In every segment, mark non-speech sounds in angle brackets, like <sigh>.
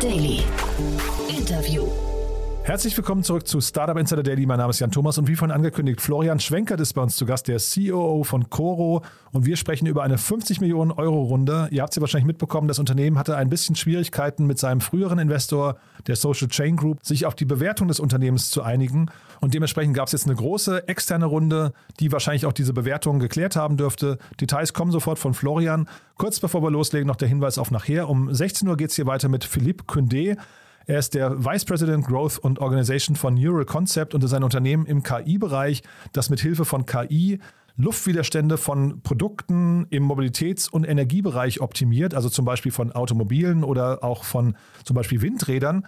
Daily. Interview. Herzlich willkommen zurück zu Startup Insider Daily. Mein Name ist Jan Thomas und wie vorhin angekündigt, Florian Schwenkert ist bei uns zu Gast, der COO von Coro. Und wir sprechen über eine 50 Millionen Euro Runde. Ihr habt sie wahrscheinlich mitbekommen, das Unternehmen hatte ein bisschen Schwierigkeiten mit seinem früheren Investor, der Social Chain Group, sich auf die Bewertung des Unternehmens zu einigen. Und dementsprechend gab es jetzt eine große externe Runde, die wahrscheinlich auch diese Bewertung geklärt haben dürfte. Details kommen sofort von Florian. Kurz bevor wir loslegen, noch der Hinweis auf nachher. Um 16 Uhr geht es hier weiter mit Philippe Kündé. Er ist der Vice President Growth und Organization von Neural Concept und ist ein Unternehmen im KI-Bereich, das mit Hilfe von KI Luftwiderstände von Produkten im Mobilitäts- und Energiebereich optimiert, also zum Beispiel von Automobilen oder auch von zum Beispiel Windrädern.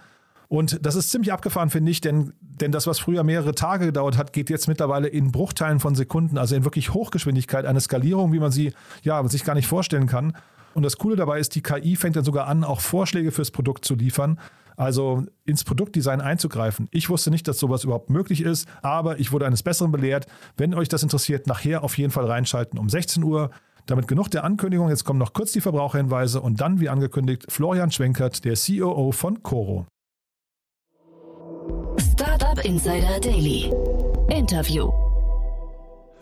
Und das ist ziemlich abgefahren, finde ich, denn, denn das, was früher mehrere Tage gedauert hat, geht jetzt mittlerweile in Bruchteilen von Sekunden, also in wirklich Hochgeschwindigkeit, eine Skalierung, wie man sie ja, sich gar nicht vorstellen kann. Und das Coole dabei ist, die KI fängt dann sogar an, auch Vorschläge fürs Produkt zu liefern. Also ins Produktdesign einzugreifen. Ich wusste nicht, dass sowas überhaupt möglich ist, aber ich wurde eines Besseren belehrt. Wenn euch das interessiert, nachher auf jeden Fall reinschalten um 16 Uhr. Damit genug der Ankündigung. Jetzt kommen noch kurz die Verbraucherhinweise und dann, wie angekündigt, Florian Schwenkert, der COO von Coro. Startup Insider Daily. Interview.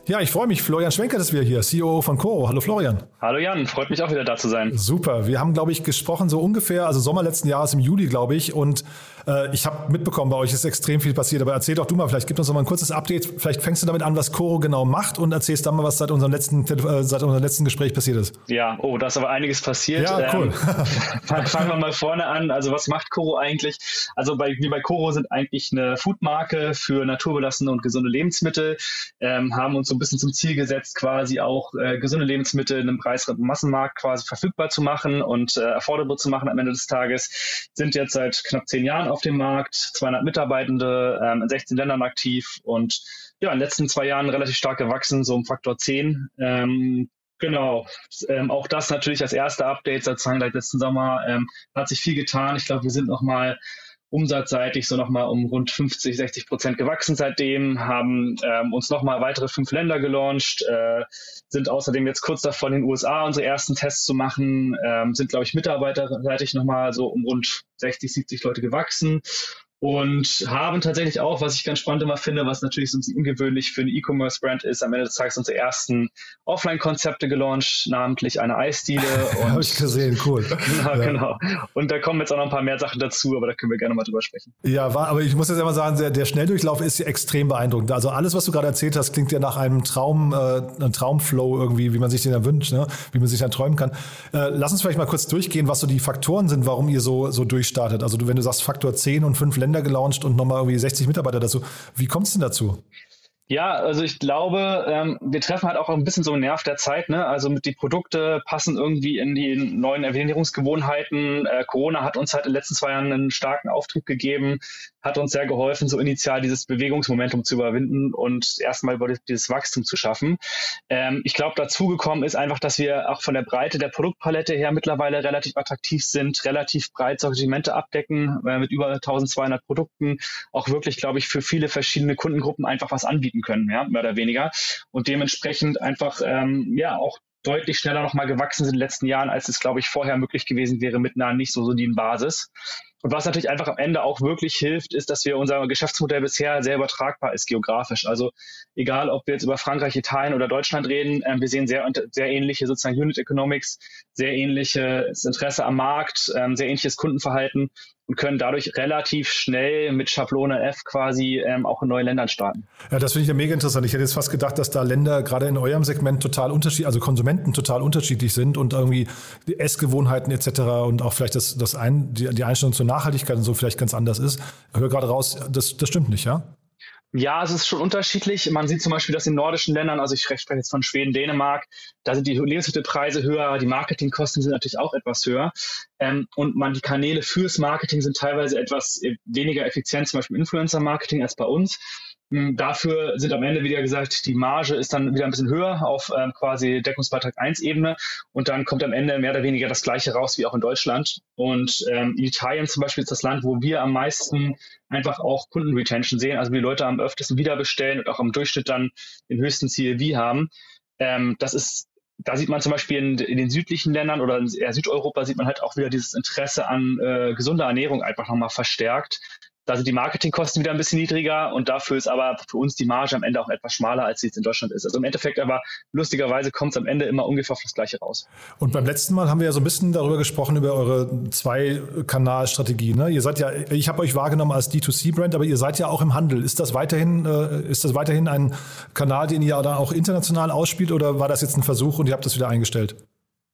Ja, ich freue mich. Florian Schwenker dass wir hier, CEO von Coro. Hallo Florian. Hallo Jan, freut mich auch wieder da zu sein. Super. Wir haben, glaube ich, gesprochen so ungefähr, also Sommer letzten Jahres im Juli, glaube ich. Und äh, ich habe mitbekommen, bei euch ist extrem viel passiert. Aber erzähl doch du mal, vielleicht gib uns noch mal ein kurzes Update. Vielleicht fängst du damit an, was Coro genau macht und erzählst dann mal, was seit unserem letzten, äh, seit unserem letzten Gespräch passiert ist. Ja, oh, da ist aber einiges passiert. Ja, cool. Ähm, fangen wir mal vorne an. Also was macht Coro eigentlich? Also bei, wir bei Coro sind eigentlich eine Foodmarke für naturbelassene und gesunde Lebensmittel, ähm, haben uns so ein bisschen zum Ziel gesetzt, quasi auch äh, gesunde Lebensmittel in einem preiswerten Massenmarkt quasi verfügbar zu machen und äh, affordable zu machen am Ende des Tages. Sind jetzt seit knapp zehn Jahren auf dem Markt, 200 Mitarbeitende, ähm, in 16 Ländern aktiv und ja, in den letzten zwei Jahren relativ stark gewachsen, so um Faktor 10. Ähm, Genau, ähm, auch das natürlich als erste Update sozusagen seit letzten Sommer ähm, hat sich viel getan. Ich glaube, wir sind noch mal umsatzseitig so nochmal um rund 50, 60 Prozent gewachsen seitdem, haben ähm, uns nochmal weitere fünf Länder gelauncht, äh, sind außerdem jetzt kurz davor in den USA unsere ersten Tests zu machen, ähm, sind, glaube ich, mitarbeiterseitig nochmal so um rund 60, 70 Leute gewachsen und haben tatsächlich auch, was ich ganz spannend immer finde, was natürlich so ein bisschen ungewöhnlich für eine E-Commerce-Brand ist, am Ende des Tages unsere ersten Offline-Konzepte gelauncht, namentlich eine Eisdiele. <laughs> Habe ich gesehen, cool. <laughs> genau, ja. genau. Und da kommen jetzt auch noch ein paar mehr Sachen dazu, aber da können wir gerne mal drüber sprechen. Ja, war, aber ich muss jetzt einmal sagen, der, der Schnelldurchlauf ist extrem beeindruckend. Also alles, was du gerade erzählt hast, klingt ja nach einem Traum, äh, einem Traumflow irgendwie, wie man sich den da wünscht, ne? wie man sich dann träumen kann. Äh, lass uns vielleicht mal kurz durchgehen, was so die Faktoren sind, warum ihr so, so durchstartet. Also du, wenn du sagst Faktor 10 und 5 Länder, Länder gelauncht und nochmal irgendwie 60 Mitarbeiter dazu. Wie kommt es denn dazu? Ja, also ich glaube, ähm, wir treffen halt auch ein bisschen so einen Nerv der Zeit. Ne? Also mit die Produkte passen irgendwie in die neuen Ernährungsgewohnheiten. Äh, Corona hat uns halt in den letzten zwei Jahren einen starken Auftrieb gegeben, hat uns sehr geholfen, so initial dieses Bewegungsmomentum zu überwinden und erstmal über dieses Wachstum zu schaffen. Ähm, ich glaube, dazugekommen ist einfach, dass wir auch von der Breite der Produktpalette her mittlerweile relativ attraktiv sind, relativ breit Sortimente abdecken, äh, mit über 1200 Produkten, auch wirklich, glaube ich, für viele verschiedene Kundengruppen einfach was anbieten bieten können, ja, mehr oder weniger. Und dementsprechend einfach ähm, ja auch deutlich schneller nochmal gewachsen sind in den letzten Jahren, als es, glaube ich, vorher möglich gewesen wäre mit einer nicht so soliden Basis. Und was natürlich einfach am Ende auch wirklich hilft, ist, dass wir unser Geschäftsmodell bisher sehr übertragbar ist geografisch. Also egal, ob wir jetzt über Frankreich, Italien oder Deutschland reden, äh, wir sehen sehr, sehr ähnliche sozusagen Unit Economics, sehr ähnliches Interesse am Markt, ähm, sehr ähnliches Kundenverhalten und können dadurch relativ schnell mit Schablone F quasi ähm, auch in neue Ländern starten. Ja, das finde ich ja mega interessant. Ich hätte jetzt fast gedacht, dass da Länder gerade in eurem Segment total unterschiedlich, also Konsumenten total unterschiedlich sind und irgendwie Essgewohnheiten etc. und auch vielleicht das, das ein, die, die Einstellung zur Nachhaltigkeit und so vielleicht ganz anders ist. Ich höre gerade raus, das, das stimmt nicht, ja? Ja, es ist schon unterschiedlich. Man sieht zum Beispiel, dass in nordischen Ländern, also ich spreche jetzt von Schweden, Dänemark, da sind die Lebensmittelpreise höher, die Marketingkosten sind natürlich auch etwas höher. Ähm, und man, die Kanäle fürs Marketing sind teilweise etwas äh, weniger effizient, zum Beispiel Influencer-Marketing als bei uns. Hm, dafür sind am Ende, wieder gesagt, die Marge ist dann wieder ein bisschen höher auf ähm, quasi Deckungsbeitrag 1 Ebene und dann kommt am Ende mehr oder weniger das gleiche raus wie auch in Deutschland. Und ähm, Italien zum Beispiel ist das Land, wo wir am meisten einfach auch Kundenretention sehen, also die Leute am öftesten wieder bestellen und auch im Durchschnitt dann den höchsten CLV haben. Ähm, das ist da sieht man zum Beispiel in, in, den südlichen Ländern oder in Südeuropa sieht man halt auch wieder dieses Interesse an äh, gesunder Ernährung einfach nochmal verstärkt. Da sind die Marketingkosten wieder ein bisschen niedriger und dafür ist aber für uns die Marge am Ende auch etwas schmaler, als sie jetzt in Deutschland ist. Also im Endeffekt aber lustigerweise kommt es am Ende immer ungefähr auf das Gleiche raus. Und beim letzten Mal haben wir ja so ein bisschen darüber gesprochen, über eure Zwei-Kanal-Strategie. Ne? Ihr seid ja, ich habe euch wahrgenommen als D2C-Brand, aber ihr seid ja auch im Handel. Ist das weiterhin, äh, ist das weiterhin ein Kanal, den ihr dann auch international ausspielt oder war das jetzt ein Versuch und ihr habt das wieder eingestellt?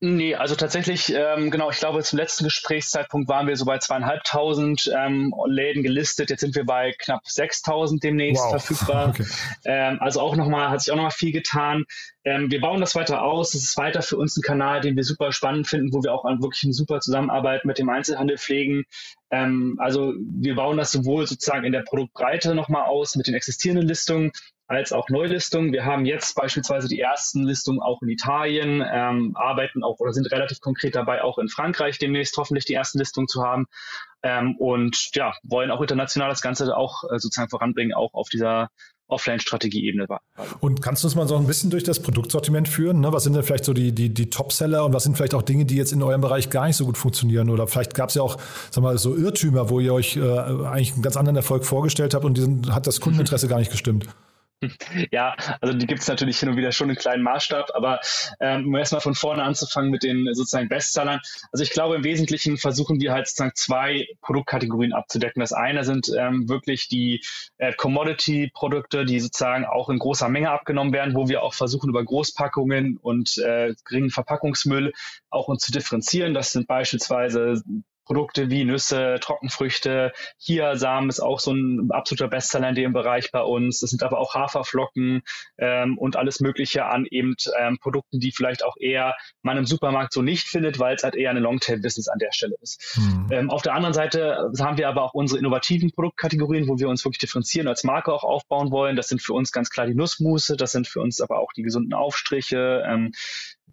Nee, also tatsächlich, ähm, genau, ich glaube, zum letzten Gesprächszeitpunkt waren wir so bei zweieinhalbtausend ähm, Läden gelistet. Jetzt sind wir bei knapp 6000 demnächst wow. verfügbar. <laughs> Okay. Ähm, also auch nochmal, hat sich auch nochmal viel getan. Ähm, wir bauen das weiter aus. Es ist weiter für uns ein Kanal, den wir super spannend finden, wo wir auch wirklich eine super Zusammenarbeit mit dem Einzelhandel pflegen. Ähm, also wir bauen das sowohl sozusagen in der Produktbreite nochmal aus mit den existierenden Listungen, als auch Neulistungen. Wir haben jetzt beispielsweise die ersten Listungen auch in Italien, ähm, arbeiten auch oder sind relativ konkret dabei, auch in Frankreich demnächst hoffentlich die ersten Listungen zu haben. Ähm, und ja, wollen auch international das Ganze auch äh, sozusagen voranbringen, auch auf dieser Offline-Strategie-Ebene. Und kannst du uns mal so ein bisschen durch das Produktsortiment führen? Ne? Was sind denn vielleicht so die, die, die Top-Seller und was sind vielleicht auch Dinge, die jetzt in eurem Bereich gar nicht so gut funktionieren? Oder vielleicht gab es ja auch sag mal, so Irrtümer, wo ihr euch äh, eigentlich einen ganz anderen Erfolg vorgestellt habt und diesen, hat das Kundeninteresse gar nicht gestimmt. <laughs> Ja, also die gibt es natürlich hin und wieder schon in kleinen Maßstab, aber ähm, um erstmal von vorne anzufangen mit den sozusagen Bestsellern. Also ich glaube, im Wesentlichen versuchen wir halt sozusagen zwei Produktkategorien abzudecken. Das eine sind ähm, wirklich die äh, Commodity-Produkte, die sozusagen auch in großer Menge abgenommen werden, wo wir auch versuchen, über Großpackungen und äh, geringen Verpackungsmüll auch uns zu differenzieren. Das sind beispielsweise Produkte wie Nüsse, Trockenfrüchte. Hier Samen ist auch so ein absoluter Bestseller in dem Bereich bei uns. Das sind aber auch Haferflocken ähm, und alles Mögliche an eben ähm, Produkten, die vielleicht auch eher man im Supermarkt so nicht findet, weil es halt eher eine Longtail-Business an der Stelle ist. Mhm. Ähm, auf der anderen Seite haben wir aber auch unsere innovativen Produktkategorien, wo wir uns wirklich differenzieren, als Marke auch aufbauen wollen. Das sind für uns ganz klar die Nussmusse, das sind für uns aber auch die gesunden Aufstriche.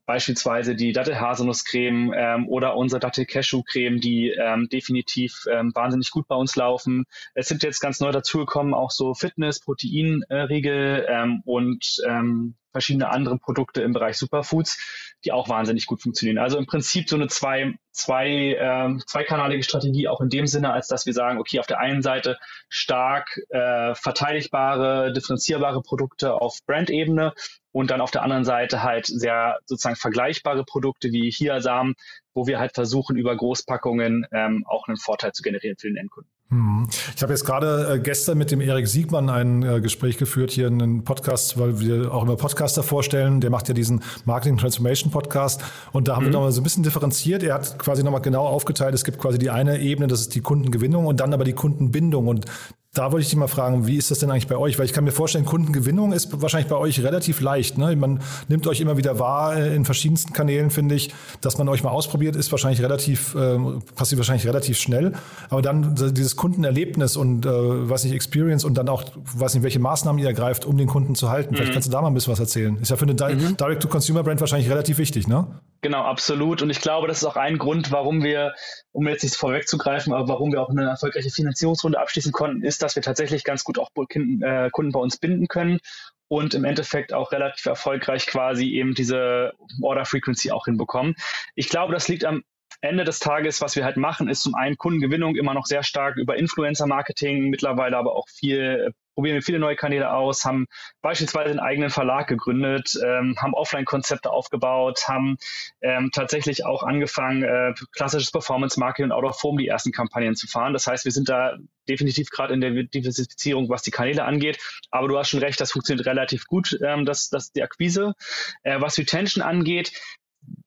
Beispielsweise die Dattel-Haselnuss-Creme ähm, oder unsere Dattel-Cashew-Creme, die ähm, definitiv ähm, wahnsinnig gut bei uns laufen. Es sind jetzt ganz neu dazugekommen auch so Fitness, Proteinriegel ähm, und ähm, verschiedene andere Produkte im Bereich Superfoods, die auch wahnsinnig gut funktionieren. Also im Prinzip so eine zwei, zwei, ähm, zweikanalige Strategie auch in dem Sinne, als dass wir sagen, okay, auf der einen Seite stark äh, verteidigbare, differenzierbare Produkte auf Brandebene und dann auf der anderen Seite halt sehr sozusagen vergleichbare Produkte wie Hiasam, wo wir halt versuchen, über Großpackungen ähm, auch einen Vorteil zu generieren für den Endkunden. Hm. Ich habe jetzt gerade äh, gestern mit dem Erik Siegmann ein äh, Gespräch geführt hier in einem Podcast, weil wir auch immer Podcaster vorstellen. Der macht ja diesen Marketing Transformation Podcast und da haben mhm. wir nochmal so ein bisschen differenziert. Er hat quasi nochmal genau aufgeteilt. Es gibt quasi die eine Ebene, das ist die Kundengewinnung und dann aber die Kundenbindung und da wollte ich dich mal fragen, wie ist das denn eigentlich bei euch? Weil ich kann mir vorstellen, Kundengewinnung ist wahrscheinlich bei euch relativ leicht. Ne? Man nimmt euch immer wieder wahr äh, in verschiedensten Kanälen, finde ich. Dass man euch mal ausprobiert, ist wahrscheinlich relativ, äh, passiert wahrscheinlich relativ schnell. Aber dann dieses Kundenerlebnis und, äh, weiß nicht, Experience und dann auch, weiß nicht, welche Maßnahmen ihr ergreift, um den Kunden zu halten. Mhm. Vielleicht kannst du da mal ein bisschen was erzählen. Ist ja für eine mhm. Direct-to-Consumer-Brand wahrscheinlich relativ wichtig, ne? Genau, absolut. Und ich glaube, das ist auch ein Grund, warum wir, um jetzt nicht vorwegzugreifen, aber warum wir auch eine erfolgreiche Finanzierungsrunde abschließen konnten, ist, dass wir tatsächlich ganz gut auch äh, Kunden bei uns binden können und im Endeffekt auch relativ erfolgreich quasi eben diese Order Frequency auch hinbekommen. Ich glaube, das liegt am Ende des Tages, was wir halt machen, ist zum einen Kundengewinnung immer noch sehr stark über Influencer-Marketing, mittlerweile aber auch viel probieren wir viele neue Kanäle aus, haben beispielsweise einen eigenen Verlag gegründet, ähm, haben Offline-Konzepte aufgebaut, haben ähm, tatsächlich auch angefangen, äh, klassisches Performance-Marketing und Out-of-Form die ersten Kampagnen zu fahren. Das heißt, wir sind da definitiv gerade in der Diversifizierung, was die Kanäle angeht. Aber du hast schon recht, das funktioniert relativ gut, ähm, das, das die Akquise. Äh, was Retention angeht,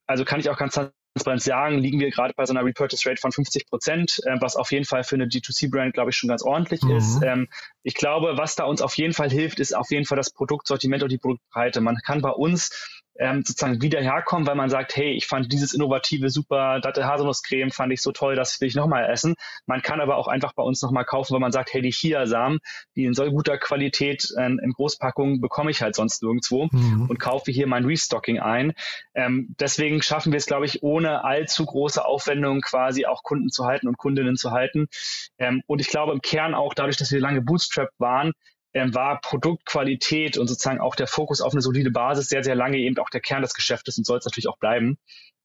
also kann ich auch ganz Transparenz sagen, liegen wir gerade bei so einer Repurchase Rate von 50 Prozent, äh, was auf jeden Fall für eine G2C-Brand, glaube ich, schon ganz ordentlich mhm. ist. Ähm, ich glaube, was da uns auf jeden Fall hilft, ist auf jeden Fall das Produktsortiment und die Produktbreite. Man kann bei uns ähm, sozusagen wieder herkommen, weil man sagt, hey, ich fand dieses innovative, super Datte Haselnusscreme fand ich so toll, das will ich nochmal essen. Man kann aber auch einfach bei uns nochmal kaufen, weil man sagt, hey, die Chiasamen, die in so guter Qualität äh, in Großpackungen bekomme ich halt sonst nirgendwo mhm. und kaufe hier mein Restocking ein. Ähm, deswegen schaffen wir es, glaube ich, ohne allzu große Aufwendungen quasi auch Kunden zu halten und Kundinnen zu halten. Ähm, und ich glaube im Kern auch dadurch, dass wir lange Bootstrap waren, ähm, war Produktqualität und sozusagen auch der Fokus auf eine solide Basis sehr, sehr lange eben auch der Kern des Geschäftes und soll es natürlich auch bleiben.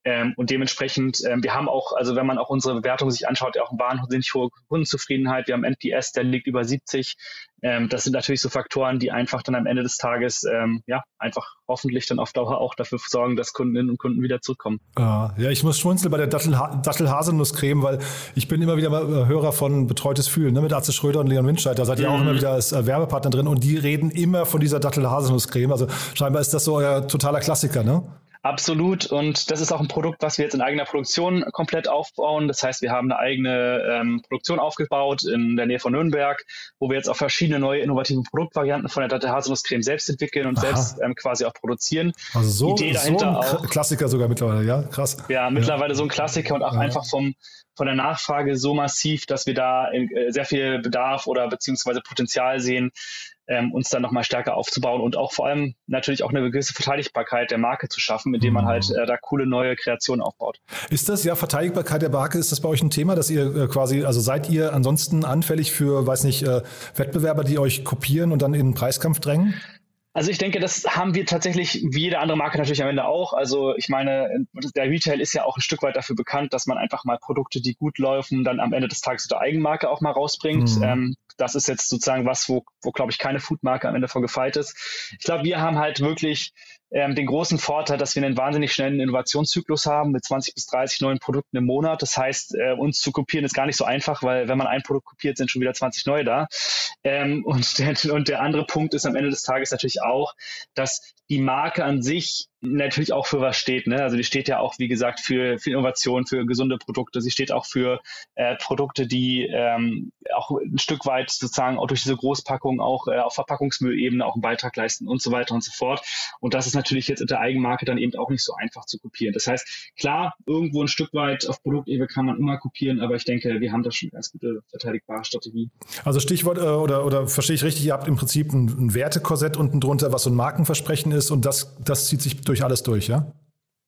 Ähm, und dementsprechend, ähm, wir haben auch, also wenn man auch unsere Bewertung sich anschaut, ja auch wahnsinnig hohe Kundenzufriedenheit. Wir haben NPS, der liegt über 70. Ähm, das sind natürlich so Faktoren, die einfach dann am Ende des Tages, ähm, ja, einfach hoffentlich dann auf Dauer auch dafür sorgen, dass Kundinnen und Kunden wieder zurückkommen. Ja, ich muss schmunzeln bei der Dattel-Haselnuss-Creme, weil ich bin immer wieder mal äh, Hörer von Betreutes Fühlen, ne, mit Atze Schröder und Leon Windscheid. Da seid ihr mhm. auch immer wieder als äh, Werbepartner drin und die reden immer von dieser Dattel-Haselnuss-Creme. Also scheinbar ist das so euer totaler Klassiker, ne? Absolut. Und das ist auch ein Produkt, was wir jetzt in eigener Produktion komplett aufbauen. Das heißt, wir haben eine eigene ähm, Produktion aufgebaut in der Nähe von Nürnberg, wo wir jetzt auch verschiedene neue innovative Produktvarianten von der Datte Haselnusscreme selbst entwickeln und Aha. selbst ähm, quasi auch produzieren. Also so, Idee dahinter so ein auch, Klassiker sogar mittlerweile, ja? Krass. Ja, mittlerweile ja. so ein Klassiker und auch ja. einfach vom, von der Nachfrage so massiv, dass wir da äh, sehr viel Bedarf oder beziehungsweise Potenzial sehen, ähm, uns dann nochmal stärker aufzubauen und auch vor allem natürlich auch eine gewisse Verteidigbarkeit der Marke zu schaffen, indem man halt äh, da coole neue Kreationen aufbaut. Ist das ja Verteidigbarkeit der Marke, ist das bei euch ein Thema, dass ihr äh, quasi, also seid ihr ansonsten anfällig für, weiß nicht, äh, Wettbewerber, die euch kopieren und dann in den Preiskampf drängen? Also ich denke, das haben wir tatsächlich wie jede andere Marke natürlich am Ende auch. Also ich meine, der Retail ist ja auch ein Stück weit dafür bekannt, dass man einfach mal Produkte, die gut laufen, dann am Ende des Tages der Eigenmarke auch mal rausbringt. Mhm. Ähm, das ist jetzt sozusagen was, wo, wo glaube ich, keine Foodmarke am Ende vor gefeit ist. Ich glaube, wir haben halt wirklich ähm, den großen Vorteil, dass wir einen wahnsinnig schnellen Innovationszyklus haben mit 20 bis 30 neuen Produkten im Monat. Das heißt, äh, uns zu kopieren ist gar nicht so einfach, weil wenn man ein Produkt kopiert, sind schon wieder 20 neue da. Ähm, und, <laughs> der, und der andere Punkt ist am Ende des Tages natürlich auch, dass die Marke an sich natürlich auch für was steht. Ne? Also die steht ja auch, wie gesagt, für, für Innovation, für gesunde Produkte. Sie steht auch für äh, Produkte, die ähm, auch ein Stück weit sozusagen auch durch diese Großpackung auch äh, auf Verpackungsmüllebene auch einen Beitrag leisten und so weiter und so fort. Und das ist natürlich jetzt in der Eigenmarke dann eben auch nicht so einfach zu kopieren. Das heißt, klar, irgendwo ein Stück weit auf Produktebene kann man immer kopieren, aber ich denke, wir haben da schon eine ganz gute verteidigbare Strategie. Also Stichwort, äh, oder, oder verstehe ich richtig, ihr habt im Prinzip ein, ein Wertekorsett unten drunter, was so ein Markenversprechen ist und das, das zieht sich durch alles durch, ja?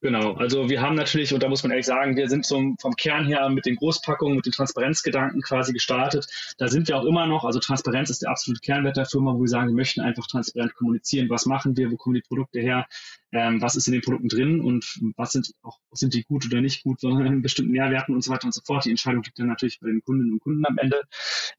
Genau, also wir haben natürlich, und da muss man ehrlich sagen, wir sind so vom Kern her mit den Großpackungen, mit den Transparenzgedanken quasi gestartet. Da sind wir auch immer noch. Also Transparenz ist der absolute Kernwert der Firma, wo wir sagen, wir möchten einfach transparent kommunizieren. Was machen wir? Wo kommen die Produkte her? Ähm, was ist in den Produkten drin? Und was sind auch, sind die gut oder nicht gut? Sondern bestimmten Nährwerten und so weiter und so fort. Die Entscheidung liegt dann natürlich bei den Kundinnen und Kunden am Ende.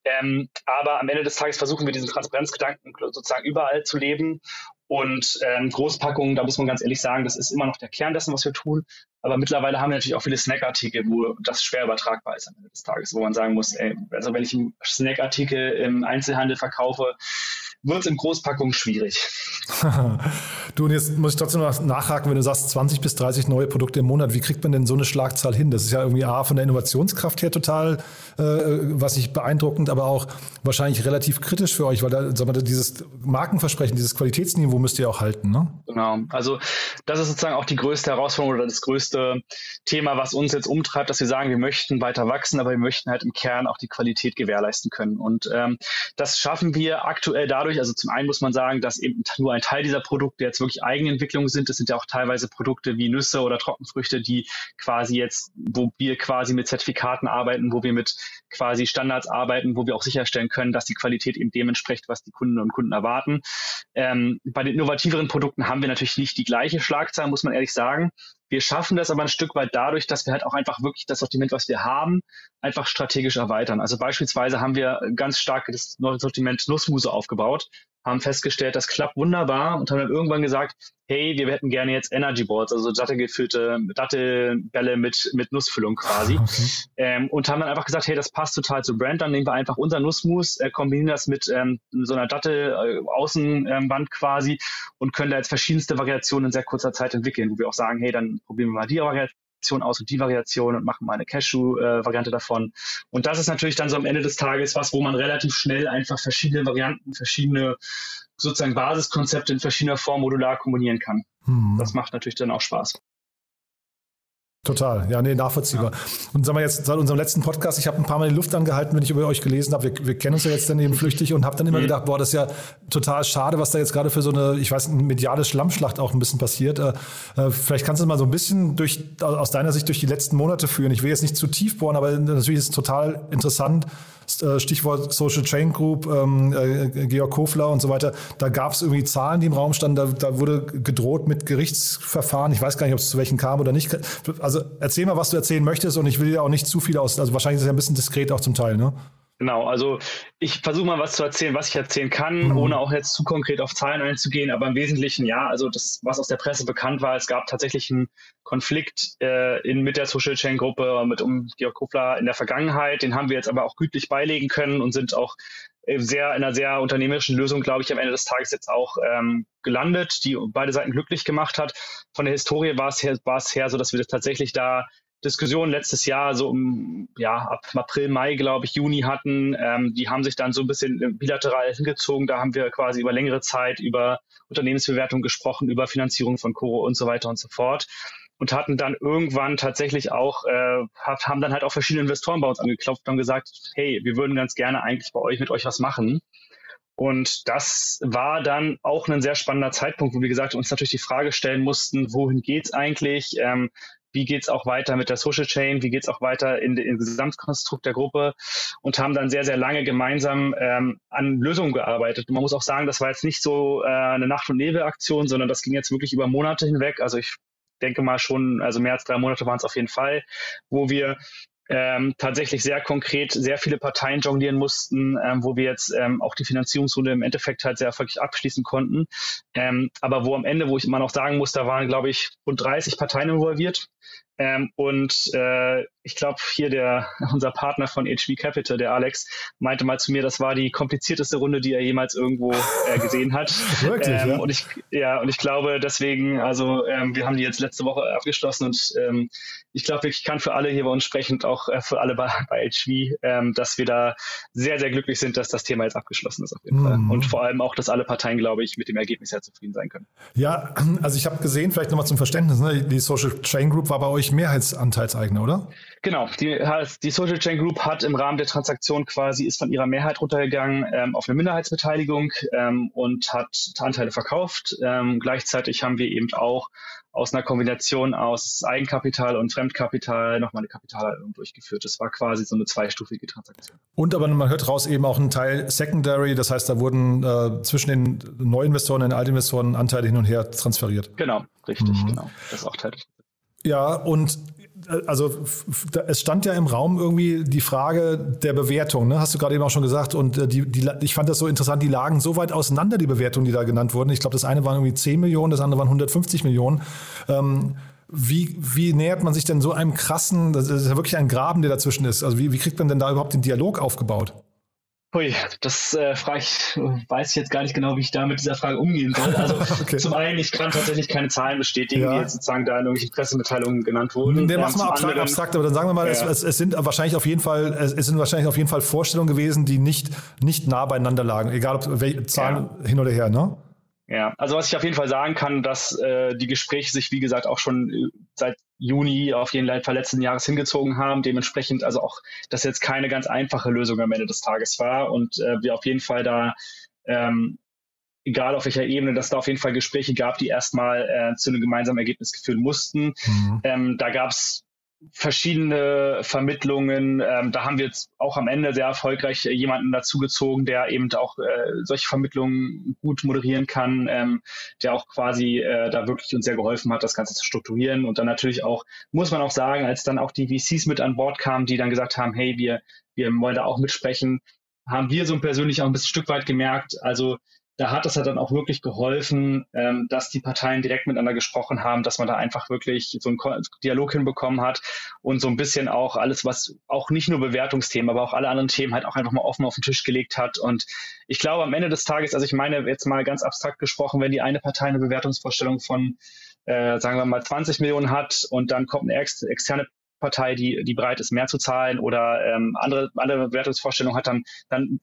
Ähm, aber am Ende des Tages versuchen wir diesen Transparenzgedanken sozusagen überall zu leben und ähm, Großpackungen, da muss man ganz ehrlich sagen, das ist immer noch der Kern dessen, was wir tun. Aber mittlerweile haben wir natürlich auch viele Snackartikel, wo das schwer übertragbar ist am Ende des Tages, wo man sagen muss, ey, also wenn ich einen Snackartikel im Einzelhandel verkaufe, wird es in Großpackungen schwierig. <laughs> du, und jetzt muss ich trotzdem noch nachhaken, wenn du sagst 20 bis 30 neue Produkte im Monat, wie kriegt man denn so eine Schlagzahl hin? Das ist ja irgendwie A, von der Innovationskraft her total, äh, was ich beeindruckend, aber auch wahrscheinlich relativ kritisch für euch, weil da, sag mal, dieses Markenversprechen, dieses Qualitätsniveau müsst ihr auch halten, ne? Genau. Also, das ist sozusagen auch die größte Herausforderung oder das größte Thema, was uns jetzt umtreibt, dass wir sagen, wir möchten weiter wachsen, aber wir möchten halt im Kern auch die Qualität gewährleisten können. Und ähm, das schaffen wir aktuell dadurch, dadurch. Also zum einen muss man sagen, dass eben nur ein Teil dieser Produkte jetzt wirklich Eigenentwicklungen sind. Das sind ja auch teilweise Produkte wie Nüsse oder Trockenfrüchte, die quasi jetzt, wo wir quasi mit Zertifikaten arbeiten, wo wir mit quasi Standards arbeiten, wo wir auch sicherstellen können, dass die Qualität eben dem entspricht, was die Kunden und Kunden erwarten. Ähm, bei den innovativeren Produkten haben wir natürlich nicht die gleiche Schlagzahl, muss man ehrlich sagen. Wir schaffen das aber ein Stück weit dadurch, dass wir halt auch einfach wirklich das Sortiment, was wir haben, einfach strategisch erweitern. Also beispielsweise haben wir ganz stark das Sortiment Nussmuse aufgebaut, haben festgestellt, das klappt wunderbar und haben dann irgendwann gesagt, hey, wir hätten gerne jetzt Energy Balls, also dattelgefüllte Dattelbälle mit, mit Nussfüllung quasi. Okay. Ähm, und haben dann einfach gesagt, hey, das passt total zur Brand, dann nehmen wir einfach unser Nussmus, äh, kombinieren das mit ähm, so einer Dattel-Außenwand äh, quasi und können da jetzt verschiedenste Variationen in sehr kurzer Zeit entwickeln, wo wir auch sagen, hey, dann probieren wir mal die Variation aus und die Variation und machen mal eine Cashew-Variante davon. Und das ist natürlich dann so am Ende des Tages was, wo man relativ schnell einfach verschiedene Varianten, verschiedene sozusagen Basiskonzepte in verschiedener Form modular kombinieren kann. Hm. Das macht natürlich dann auch Spaß. Total, ja, nee, nachvollziehbar. Ja. Und sagen wir jetzt seit unserem letzten Podcast, ich habe ein paar Mal die Luft angehalten, wenn ich über euch gelesen habe. Wir, wir kennen uns ja jetzt dann eben flüchtig und habe dann immer mhm. gedacht, boah, das ist ja total schade, was da jetzt gerade für so eine, ich weiß, eine mediale Schlammschlacht auch ein bisschen passiert. Äh, äh, vielleicht kannst du mal so ein bisschen durch, aus deiner Sicht durch die letzten Monate führen. Ich will jetzt nicht zu tief bohren, aber natürlich ist es total interessant, Stichwort Social Chain Group, ähm, äh, Georg Kofler und so weiter. Da gab es irgendwie Zahlen, die im Raum standen. Da, da wurde gedroht mit Gerichtsverfahren. Ich weiß gar nicht, ob es zu welchen kam oder nicht. Also erzähl mal, was du erzählen möchtest und ich will dir auch nicht zu viel aus. Also wahrscheinlich ist es ja ein bisschen diskret auch zum Teil, ne? Genau, also ich versuche mal was zu erzählen, was ich erzählen kann, mhm. ohne auch jetzt zu konkret auf Zahlen einzugehen, aber im Wesentlichen ja, also das, was aus der Presse bekannt war, es gab tatsächlich einen Konflikt äh, in, mit der Social Chain Gruppe, mit um Georg Kofler in der Vergangenheit, den haben wir jetzt aber auch gütlich beilegen können und sind auch sehr in einer sehr unternehmerischen Lösung, glaube ich, am Ende des Tages jetzt auch ähm, gelandet, die beide Seiten glücklich gemacht hat. Von der Historie war es her, war es her so, dass wir das tatsächlich da Diskussion letztes Jahr so um, ja, ab April, Mai, glaube ich, Juni hatten. Ähm, die haben sich dann so ein bisschen bilateral hingezogen. Da haben wir quasi über längere Zeit über Unternehmensbewertung gesprochen, über Finanzierung von Coro und so weiter und so fort. Und hatten dann irgendwann tatsächlich auch, äh, haben dann halt auch verschiedene Investoren bei uns angeklopft und gesagt, hey, wir würden ganz gerne eigentlich bei euch mit euch was machen. Und das war dann auch ein sehr spannender Zeitpunkt, wo wir gesagt uns natürlich die Frage stellen mussten, wohin geht's eigentlich? Ähm, wie geht es auch weiter mit der Social Chain, wie geht es auch weiter in, in, Gesamtkonstrukt der Gruppe und haben dann sehr, sehr lange gemeinsam ähm, an Lösungen gearbeitet. Und man muss auch sagen, das war jetzt nicht so äh, eine Nacht- und Nebelaktion, sondern das ging jetzt wirklich über Monate hinweg. Also ich denke mal schon, also mehr als drei Monate waren es auf jeden Fall, wo wir ähm, tatsächlich sehr konkret sehr viele Parteien jonglieren mussten, ähm, wo wir jetzt ähm, auch die Finanzierungsrunde im Endeffekt halt sehr erfolgreich abschließen konnten. Ähm, aber wo am Ende, wo ich immer noch sagen muss, da waren, glaube ich, rund 30 Parteien involviert. Ähm, und äh, ich glaube, hier der <laughs> unser Partner von HV Capital, der Alex, meinte mal zu mir, das war die komplizierteste Runde, die er jemals irgendwo äh, <laughs> gesehen hat. Wirklich, ähm, ja? Und ich, ja, und ich glaube deswegen, also ähm, wir haben die jetzt letzte Woche abgeschlossen und ähm, ich glaube, ich kann für alle hier bei uns sprechen, auch äh, für alle bei, bei HV, ähm, dass wir da sehr, sehr glücklich sind, dass das Thema jetzt abgeschlossen ist auf jeden mhm. Fall. Und vor allem auch, dass alle Parteien, glaube ich, mit dem Ergebnis sehr zufrieden sein können. Ja, also ich habe gesehen, vielleicht nochmal zum Verständnis, ne? die Social Chain Group war bei euch Mehrheitsanteilseigner, oder? Genau, die, die Social Chain Group hat im Rahmen der Transaktion quasi, ist von ihrer Mehrheit runtergegangen ähm, auf eine Minderheitsbeteiligung ähm, und hat Anteile verkauft. Ähm, gleichzeitig haben wir eben auch aus einer Kombination aus Eigenkapital und Fremdkapital nochmal eine Kapitalerhöhung durchgeführt. Das war quasi so eine zweistufige Transaktion. Und aber man hört raus eben auch ein Teil Secondary, das heißt, da wurden äh, zwischen den Neuinvestoren und den Altinvestoren Anteile hin und her transferiert. Genau, richtig, mhm. genau. Das ist auch Teil. Ja, und also es stand ja im Raum irgendwie die Frage der Bewertung, ne? hast du gerade eben auch schon gesagt. Und äh, die, die, ich fand das so interessant, die lagen so weit auseinander, die Bewertungen, die da genannt wurden. Ich glaube, das eine waren irgendwie 10 Millionen, das andere waren 150 Millionen. Ähm, wie, wie nähert man sich denn so einem krassen, das ist ja wirklich ein Graben, der dazwischen ist. Also wie, wie kriegt man denn da überhaupt den Dialog aufgebaut? Hui, das äh, frage ich, weiß ich jetzt gar nicht genau, wie ich da mit dieser Frage umgehen soll. <laughs> Also okay. zum einen, ich kann tatsächlich keine Zahlen bestätigen, ja. die jetzt sozusagen da in irgendwelchen Pressemitteilungen genannt wurden. Nee, mach mal abstrakt, abstrakt, aber dann sagen wir mal, ja. es, es, es, sind wahrscheinlich auf jeden Fall, es, es, sind wahrscheinlich auf jeden Fall Vorstellungen gewesen, die nicht, nicht nah beieinander lagen, egal ob welche Zahlen ja. hin oder her, ne? Ja, also was ich auf jeden Fall sagen kann, dass äh, die Gespräche sich, wie gesagt, auch schon äh, seit Juni auf jeden Fall letzten Jahres hingezogen haben. Dementsprechend also auch, dass jetzt keine ganz einfache Lösung am Ende des Tages war und äh, wir auf jeden Fall da ähm, egal auf welcher Ebene, dass da auf jeden Fall Gespräche gab, die erstmal äh, zu einem gemeinsamen Ergebnis führen mussten. Mhm. Ähm, da gab es verschiedene Vermittlungen. Ähm, da haben wir jetzt auch am Ende sehr erfolgreich jemanden dazugezogen, der eben auch äh, solche Vermittlungen gut moderieren kann, ähm, der auch quasi äh, da wirklich uns sehr geholfen hat, das Ganze zu strukturieren. Und dann natürlich auch, muss man auch sagen, als dann auch die VCs mit an Bord kamen, die dann gesagt haben, hey, wir, wir wollen da auch mitsprechen, haben wir so persönlich auch ein bisschen Stück weit gemerkt, also da hat es ja dann auch wirklich geholfen, ähm, dass die Parteien direkt miteinander gesprochen haben, dass man da einfach wirklich so einen Dialog hinbekommen hat und so ein bisschen auch alles, was auch nicht nur Bewertungsthemen, aber auch alle anderen Themen halt auch einfach mal offen auf den Tisch gelegt hat. Und ich glaube, am Ende des Tages, also ich meine jetzt mal ganz abstrakt gesprochen, wenn die eine Partei eine Bewertungsvorstellung von, äh, sagen wir mal, 20 Millionen hat und dann kommt eine ex externe Partei, die, die bereit ist, mehr zu zahlen oder ähm, andere, andere Bewertungsvorstellungen hat, dann, dann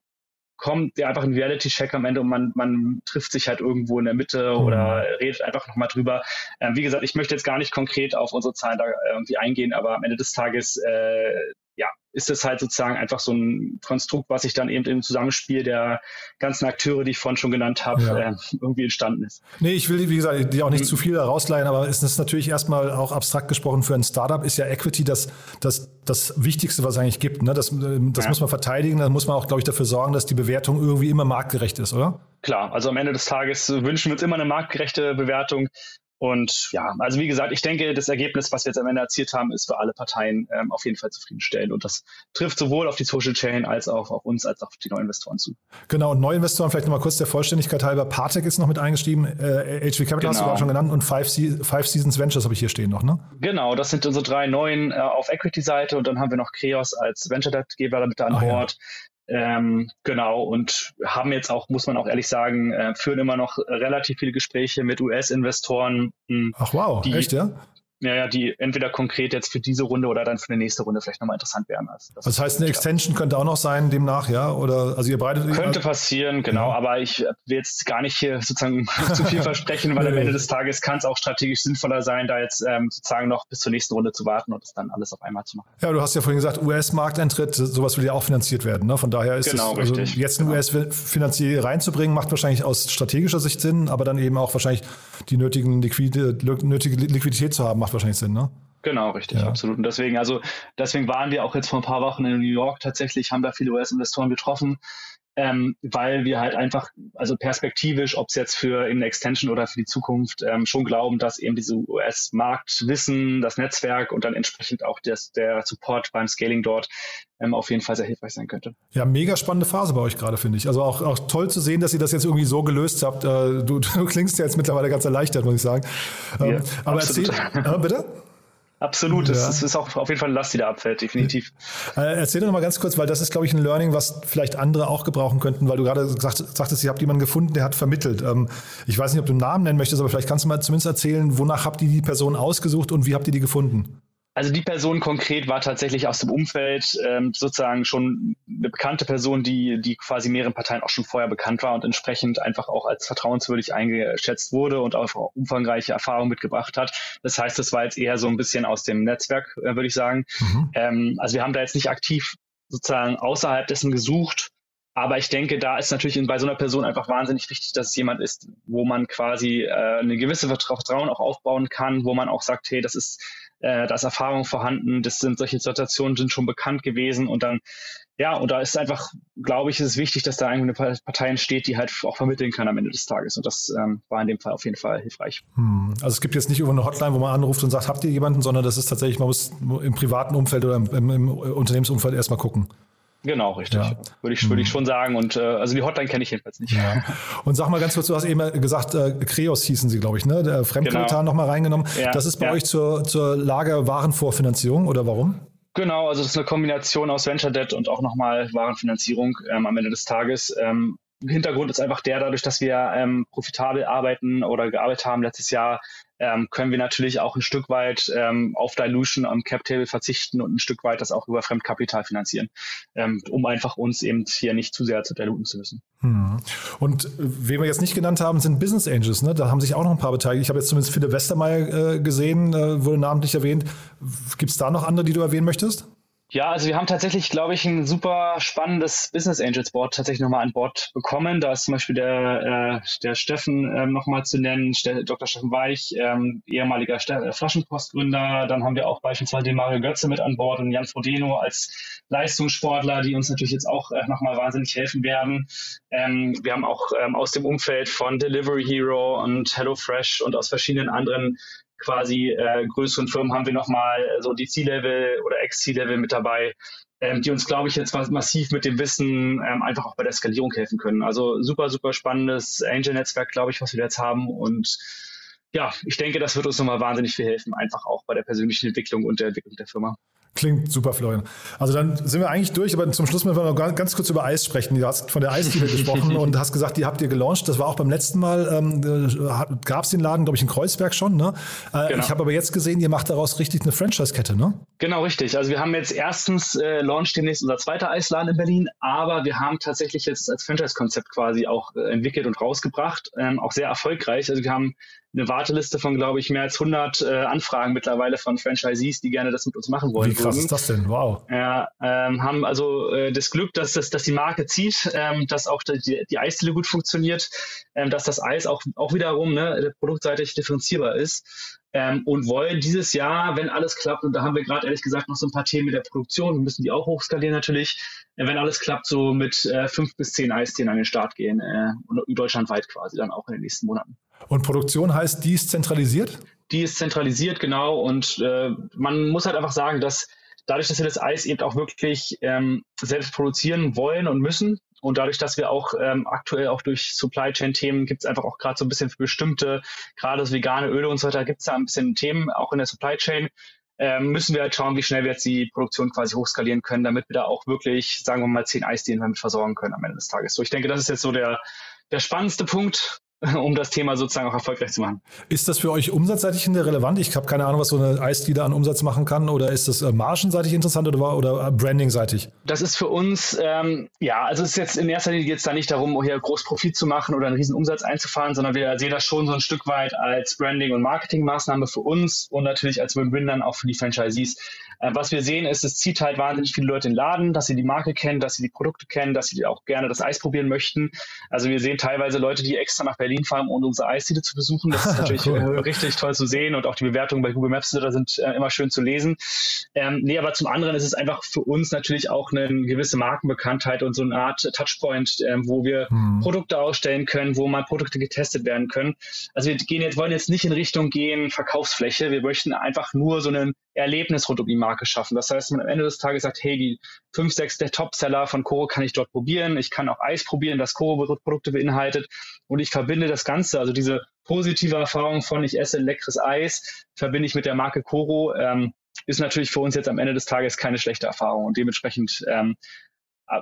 kommt ja einfach ein Reality-Check am Ende und man, man trifft sich halt irgendwo in der Mitte mhm. oder redet einfach nochmal drüber. Ähm, wie gesagt, ich möchte jetzt gar nicht konkret auf unsere Zahlen da irgendwie eingehen, aber am Ende des Tages, äh, ja, ist es halt sozusagen einfach so ein Konstrukt, was sich dann eben im Zusammenspiel der ganzen Akteure, die ich vorhin schon genannt habe, ja. äh, irgendwie entstanden ist. Nee, ich will, wie gesagt, dir auch nicht mhm. zu viel rausleihen, aber es ist natürlich erstmal auch abstrakt gesprochen für ein Startup ist ja Equity das, das, das Wichtigste, was es eigentlich gibt. Ne? Das, das ja. muss man verteidigen, dann muss man auch, glaube ich, dafür sorgen, dass die Bewertung irgendwie immer marktgerecht ist, oder? Klar, also am Ende des Tages wünschen wir uns immer eine marktgerechte Bewertung. Und ja, also wie gesagt, ich denke, das Ergebnis, was wir jetzt am Ende erzielt haben, ist für alle Parteien ähm, auf jeden Fall zufriedenstellend. Und das trifft sowohl auf die Social Chain als auch auf uns, als auch auf die Neuinvestoren zu. Genau, und Neuinvestoren, vielleicht nochmal kurz der Vollständigkeit halber. Partec ist noch mit eingestiegen, äh, HV Capital genau. hast du genau. gerade schon genannt und Five, Se Five Seasons Ventures habe ich hier stehen noch, ne? Genau, das sind unsere drei neuen äh, auf Equity-Seite und dann haben wir noch Kreos als Venture-Debt-Geber mit an Bord. Ähm, genau, und haben jetzt auch, muss man auch ehrlich sagen, äh, führen immer noch relativ viele Gespräche mit US-Investoren. Hm, Ach wow, die, echt, ja? Ja, ja, die entweder konkret jetzt für diese Runde oder dann für eine nächste Runde vielleicht nochmal interessant wären. Also das, das heißt, eine Extension könnte auch noch sein demnach, ja? Oder also ihr breitet könnte passieren, genau. Ja. Aber ich will jetzt gar nicht hier sozusagen <laughs> zu viel versprechen, weil nee. am Ende des Tages kann es auch strategisch sinnvoller sein, da jetzt ähm, sozusagen noch bis zur nächsten Runde zu warten und das dann alles auf einmal zu machen. Ja, du hast ja vorhin gesagt, US-Markteintritt, sowas will ja auch finanziert werden. Ne? Von daher ist genau, es also jetzt einen genau. US-Finanzier reinzubringen, macht wahrscheinlich aus strategischer Sicht Sinn, aber dann eben auch wahrscheinlich die nötigen Liquide, nötige Liquidität zu haben, macht wahrscheinlich Sinn, ne? Genau, richtig, ja. absolut. Und deswegen, also deswegen waren wir auch jetzt vor ein paar Wochen in New York tatsächlich, haben da viele US-Investoren getroffen, ähm, weil wir halt einfach, also perspektivisch, ob es jetzt für in der Extension oder für die Zukunft, ähm, schon glauben, dass eben diese US-Marktwissen, das Netzwerk und dann entsprechend auch das, der Support beim Scaling dort ähm, auf jeden Fall sehr hilfreich sein könnte. Ja, mega spannende Phase bei euch gerade, finde ich. Also auch, auch toll zu sehen, dass ihr das jetzt irgendwie so gelöst habt. Äh, du, <laughs> du klingst ja jetzt mittlerweile ganz erleichtert, muss ich sagen. Ähm, ja, aber absolut. erzähl, äh, bitte? Absolut, ja. das ist auch auf jeden Fall eine Last, die da abfällt, definitiv. Äh, erzähl doch noch mal ganz kurz, weil das ist, glaube ich, ein Learning, was vielleicht andere auch gebrauchen könnten, weil du gerade gesagt, sagtest, ihr habt jemanden gefunden, der hat vermittelt. Ähm, ich weiß nicht, ob du einen Namen nennen möchtest, aber vielleicht kannst du mal zumindest erzählen, wonach habt ihr die Person ausgesucht und wie habt ihr die gefunden? Also die Person konkret war tatsächlich aus dem Umfeld ähm, sozusagen schon eine bekannte Person, die, die quasi mehreren Parteien auch schon vorher bekannt war und entsprechend einfach auch als vertrauenswürdig eingeschätzt wurde und auch umfangreiche Erfahrungen mitgebracht hat. Das heißt, das war jetzt eher so ein bisschen aus dem Netzwerk, äh, würde ich sagen. Mhm. Ähm, also wir haben da jetzt nicht aktiv sozusagen außerhalb dessen gesucht, aber ich denke, da ist natürlich bei so einer Person einfach wahnsinnig wichtig, dass es jemand ist, wo man quasi äh, eine gewisse Vertrauen auch aufbauen kann, wo man auch sagt, hey, das ist äh, da ist Erfahrung vorhanden, das sind solche Situationen sind schon bekannt gewesen und dann, ja, und da ist einfach, glaube ich, ist es wichtig, dass da eine Partei entsteht, die halt auch vermitteln kann am Ende des Tages. Und das ähm, war in dem Fall auf jeden Fall hilfreich. Hm. Also es gibt jetzt nicht über eine Hotline, wo man anruft und sagt, habt ihr jemanden, sondern das ist tatsächlich, man muss im privaten Umfeld oder im, im Unternehmensumfeld erstmal gucken. Genau, richtig. Ja. Würde ich, würde ich mhm. schon sagen. Und äh, also die Hotline kenne ich jedenfalls nicht. Ja. Und sag mal ganz kurz, du hast eben gesagt, äh, Kreos hießen sie, glaube ich, ne? Der Fremdkapital genau. nochmal reingenommen. Ja. Das ist bei euch zur, zur Lagerwarenvorfinanzierung oder warum? Genau, also das ist eine Kombination aus Venture Debt und auch nochmal Warenfinanzierung ähm, am Ende des Tages. Ähm, Hintergrund ist einfach der, dadurch, dass wir ähm, profitabel arbeiten oder gearbeitet haben letztes Jahr, ähm, können wir natürlich auch ein Stück weit ähm, auf Dilution am Cap Table verzichten und ein Stück weit das auch über Fremdkapital finanzieren, ähm, um einfach uns eben hier nicht zu sehr zu diluten zu müssen. Hm. Und äh, wen wir jetzt nicht genannt haben, sind Business Angels. Ne? Da haben sich auch noch ein paar beteiligt. Ich habe jetzt zumindest Philipp Westermeier äh, gesehen, äh, wurde namentlich erwähnt. Gibt es da noch andere, die du erwähnen möchtest? Ja, also wir haben tatsächlich, glaube ich, ein super spannendes Business Angels Board tatsächlich nochmal an Bord bekommen. Da ist zum Beispiel der, äh, der Steffen ähm, nochmal zu nennen, Dr. Steffen Weich, ähm, ehemaliger äh, Flaschenpostgründer. Dann haben wir auch beispielsweise den Mario Götze mit an Bord und Jan Frodeno als Leistungssportler, die uns natürlich jetzt auch äh, nochmal wahnsinnig helfen werden. Ähm, wir haben auch ähm, aus dem Umfeld von Delivery Hero und HelloFresh und aus verschiedenen anderen quasi äh, größeren Firmen haben wir nochmal äh, so die C-Level oder Ex-C-Level mit dabei, ähm, die uns, glaube ich, jetzt massiv mit dem Wissen ähm, einfach auch bei der Skalierung helfen können. Also super, super spannendes Angel-Netzwerk, glaube ich, was wir jetzt haben und ja, ich denke, das wird uns nochmal wahnsinnig viel helfen, einfach auch bei der persönlichen Entwicklung und der Entwicklung der Firma. Klingt super, Florian. Also dann sind wir eigentlich durch, aber zum Schluss müssen wir noch ganz kurz über Eis sprechen. Du hast von der Eisdiele <laughs> gesprochen und hast gesagt, die habt ihr gelauncht. Das war auch beim letzten Mal, ähm, gab es den Laden, glaube ich, in Kreuzberg schon. Ne? Äh, genau. Ich habe aber jetzt gesehen, ihr macht daraus richtig eine Franchise-Kette, ne? Genau, richtig. Also wir haben jetzt erstens äh, launch demnächst unser zweiter Eisladen in Berlin, aber wir haben tatsächlich jetzt als Franchise-Konzept quasi auch äh, entwickelt und rausgebracht, ähm, auch sehr erfolgreich. Also wir haben eine Warteliste von, glaube ich, mehr als 100 äh, Anfragen mittlerweile von Franchisees, die gerne das mit uns machen wollen. Wie krass ist das denn? Wow. Ja, ähm, haben also äh, das Glück, dass, dass, dass die Marke zieht, ähm, dass auch die, die Eisdiele gut funktioniert, ähm, dass das Eis auch, auch wiederum ne, produktseitig differenzierbar ist ähm, und wollen dieses Jahr, wenn alles klappt, und da haben wir gerade ehrlich gesagt noch so ein paar Themen mit der Produktion, wir müssen die auch hochskalieren natürlich, äh, wenn alles klappt, so mit äh, fünf bis zehn Eisdielen an den Start gehen äh, und deutschlandweit quasi dann auch in den nächsten Monaten. Und Produktion heißt, die ist zentralisiert? Die ist zentralisiert, genau. Und äh, man muss halt einfach sagen, dass dadurch, dass wir das Eis eben auch wirklich ähm, selbst produzieren wollen und müssen, und dadurch, dass wir auch ähm, aktuell auch durch Supply Chain Themen gibt es einfach auch gerade so ein bisschen für bestimmte, gerade so vegane Öle und so weiter, gibt es da ein bisschen Themen auch in der Supply Chain. Ähm, müssen wir halt schauen, wie schnell wir jetzt die Produktion quasi hochskalieren können, damit wir da auch wirklich, sagen wir mal, zehn Eisdielen damit versorgen können am Ende des Tages. So, ich denke, das ist jetzt so der, der spannendste Punkt, <laughs> um das Thema sozusagen auch erfolgreich zu machen. Ist das für euch umsatzseitig relevant? Ich habe keine Ahnung, was so eine Eisdiele an Umsatz machen kann. Oder ist das äh, margenseitig interessant oder, oder brandingseitig? Das ist für uns, ähm, ja, also es ist jetzt in erster Linie jetzt da nicht darum, hier groß Profit zu machen oder einen riesen Umsatz einzufahren, sondern wir sehen das schon so ein Stück weit als Branding- und Marketingmaßnahme für uns und natürlich als Win-Win dann auch für die Franchisees. Äh, was wir sehen ist, es zieht halt wahnsinnig viele Leute in den Laden, dass sie die Marke kennen, dass sie die Produkte kennen, dass sie auch gerne das Eis probieren möchten. Also wir sehen teilweise Leute, die extra nach Berlin fahren, um unsere Eisdiele zu besuchen. Das ist <laughs> natürlich cool. Äh, richtig toll zu sehen und auch die Bewertungen bei Google Maps da sind äh, immer schön zu lesen. Ähm, nee, aber zum anderen ist es einfach für uns natürlich auch eine gewisse Markenbekanntheit und so eine Art Touchpoint, ähm, wo wir hm. Produkte ausstellen können, wo mal Produkte getestet werden können. Also wir gehen jetzt, wollen jetzt nicht in Richtung gehen Verkaufsfläche. Wir möchten einfach nur so ein Erlebnis rund um die Marke schaffen. Das heißt, man am Ende des Tages sagt, hey, die fünf, sechs der Topseller von Koro kann ich dort probieren. Ich kann auch Eis probieren, das Koro-Produkte beinhaltet. Und ich verbinde das Ganze, also diese positive Erfahrung von ich esse leckeres Eis, verbinde ich mit der Marke Koro. Ähm, ist natürlich für uns jetzt am Ende des Tages keine schlechte Erfahrung und dementsprechend ähm,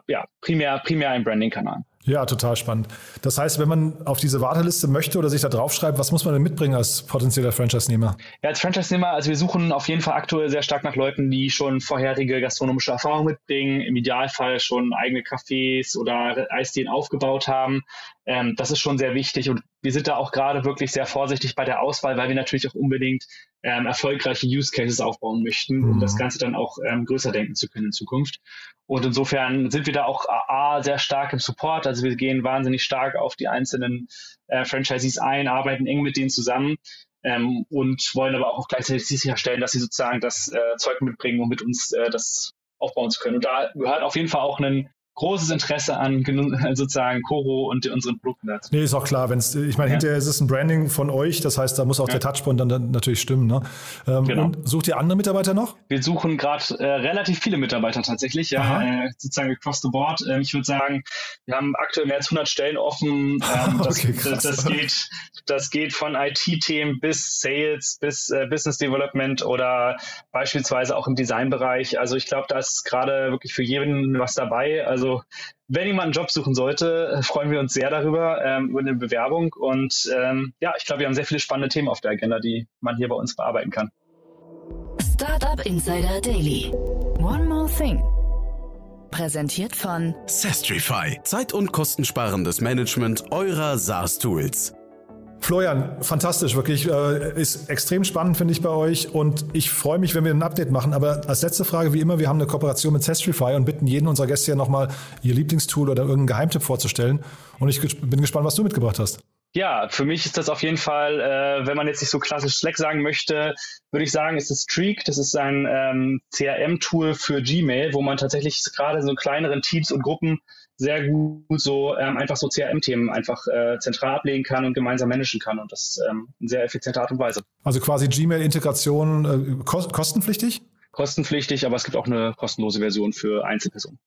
ja, primär, primär ein Branding-Kanal. Ja, total spannend. Das heißt, wenn man auf diese Warteliste möchte oder sich da draufschreibt, was muss man denn mitbringen als potenzieller Franchise-Nehmer? Ja, als Franchise-Nehmer, also wir suchen auf jeden Fall aktuell sehr stark nach Leuten, die schon vorherige gastronomische Erfahrung mitbringen, im Idealfall schon eigene Cafés oder Eisdielen aufgebaut haben. Ähm, das ist schon sehr wichtig und wir sind da auch gerade wirklich sehr vorsichtig bei der Auswahl, weil wir natürlich auch unbedingt ähm, erfolgreiche Use Cases aufbauen möchten, um mhm. das Ganze dann auch ähm, größer denken zu können in Zukunft. Und insofern sind wir da auch A, sehr stark im Support. Also wir gehen wahnsinnig stark auf die einzelnen äh, Franchisees ein, arbeiten eng mit denen zusammen. Ähm, und wollen aber auch gleichzeitig sicherstellen, dass sie sozusagen das äh, Zeug mitbringen, um mit uns äh, das aufbauen zu können. Und da gehört auf jeden Fall auch ein großes Interesse an <laughs> sozusagen Coro und unseren Produkten dazu. Nee, ist auch klar. Wenn's, ich meine, ja. hinterher ist es ein Branding von euch, das heißt, da muss auch ja. der Touchpoint dann, dann, natürlich stimmen. Ne? Ähm, genau. Und sucht ihr andere Mitarbeiter noch? Wir suchen gerade äh, relativ viele Mitarbeiter tatsächlich, ja, äh, sozusagen across the board. Ähm, ich würde sagen, wir haben aktuell mehr als 100 Stellen offen. Ähm, <laughs> das, okay, das, das, geht, das geht von IT-Themen bis Sales, bis äh, Business Development oder beispielsweise auch im Designbereich. Also ich glaube, da ist gerade wirklich für jeden was dabei. Also also wenn jemand einen Job suchen sollte, freuen wir uns sehr darüber, ähm, über eine Bewerbung. Und ähm, ja, ich glaube, wir haben sehr viele spannende Themen auf der Agenda, die man hier bei uns bearbeiten kann. Startup Insider Daily. One more thing. Präsentiert von Sestrify. Zeit- und kostensparendes Management eurer SaaS-Tools. Florian, fantastisch, wirklich. Äh, ist extrem spannend, finde ich, bei euch. Und ich freue mich, wenn wir ein Update machen. Aber als letzte Frage, wie immer, wir haben eine Kooperation mit Sestrify und bitten jeden unserer Gäste ja nochmal ihr Lieblingstool oder irgendeinen Geheimtipp vorzustellen. Und ich bin gespannt, was du mitgebracht hast. Ja, für mich ist das auf jeden Fall, äh, wenn man jetzt nicht so klassisch Slack sagen möchte, würde ich sagen, ist es Streak. Das ist ein ähm, CRM-Tool für Gmail, wo man tatsächlich gerade so kleineren Teams und Gruppen sehr gut so ähm, einfach so CRM-Themen einfach äh, zentral ablegen kann und gemeinsam managen kann und das ähm, in sehr effizienter Art und Weise. Also quasi Gmail-Integration äh, kostenpflichtig? Kostenpflichtig, aber es gibt auch eine kostenlose Version für Einzelpersonen.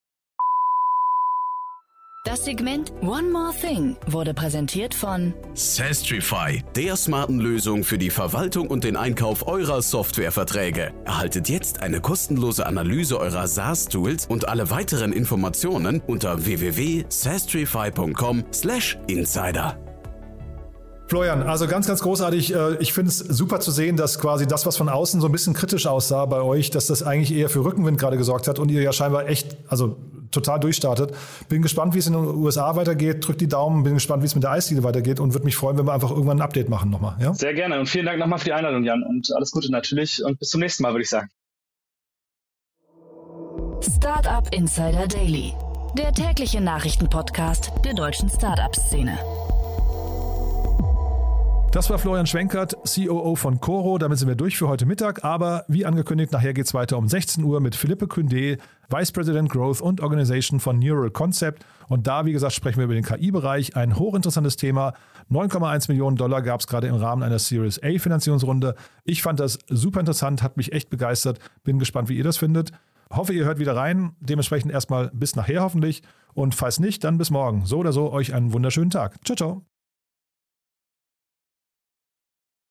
Das Segment One More Thing wurde präsentiert von Sastrify, der smarten Lösung für die Verwaltung und den Einkauf eurer Softwareverträge. Erhaltet jetzt eine kostenlose Analyse eurer SaaS-Tools und alle weiteren Informationen unter www.sastrify.com/insider. Florian, also ganz, ganz großartig. Äh, ich finde es super zu sehen, dass quasi das, was von außen so ein bisschen kritisch aussah bei euch, dass das eigentlich eher für Rückenwind gerade gesorgt hat und ihr ja scheinbar echt, also total durchstartet. Bin gespannt, wie es in den USA weitergeht. Drückt die Daumen, bin gespannt, wie es mit der Eisdiele weitergeht und würde mich freuen, wenn wir einfach irgendwann ein Update machen nochmal. Ja? Sehr gerne und vielen Dank nochmal für die Einladung, Jan. Und alles Gute natürlich und bis zum nächsten Mal, würde ich sagen. Startup Insider Daily, der tägliche Nachrichtenpodcast der deutschen Startup-Szene. Das war Florian Schwenkert, COO von Coro. Damit sind wir durch für heute Mittag. Aber wie angekündigt, nachher geht es weiter um 16 Uhr mit Philippe Kündé, Vice President Growth und Organization von Neural Concept. Und da, wie gesagt, sprechen wir über den KI-Bereich. Ein hochinteressantes Thema. 9,1 Millionen Dollar gab es gerade im Rahmen einer Series A Finanzierungsrunde. Ich fand das super interessant, hat mich echt begeistert. Bin gespannt, wie ihr das findet. Hoffe, ihr hört wieder rein. Dementsprechend erstmal bis nachher hoffentlich. Und falls nicht, dann bis morgen. So oder so, euch einen wunderschönen Tag. Ciao, ciao.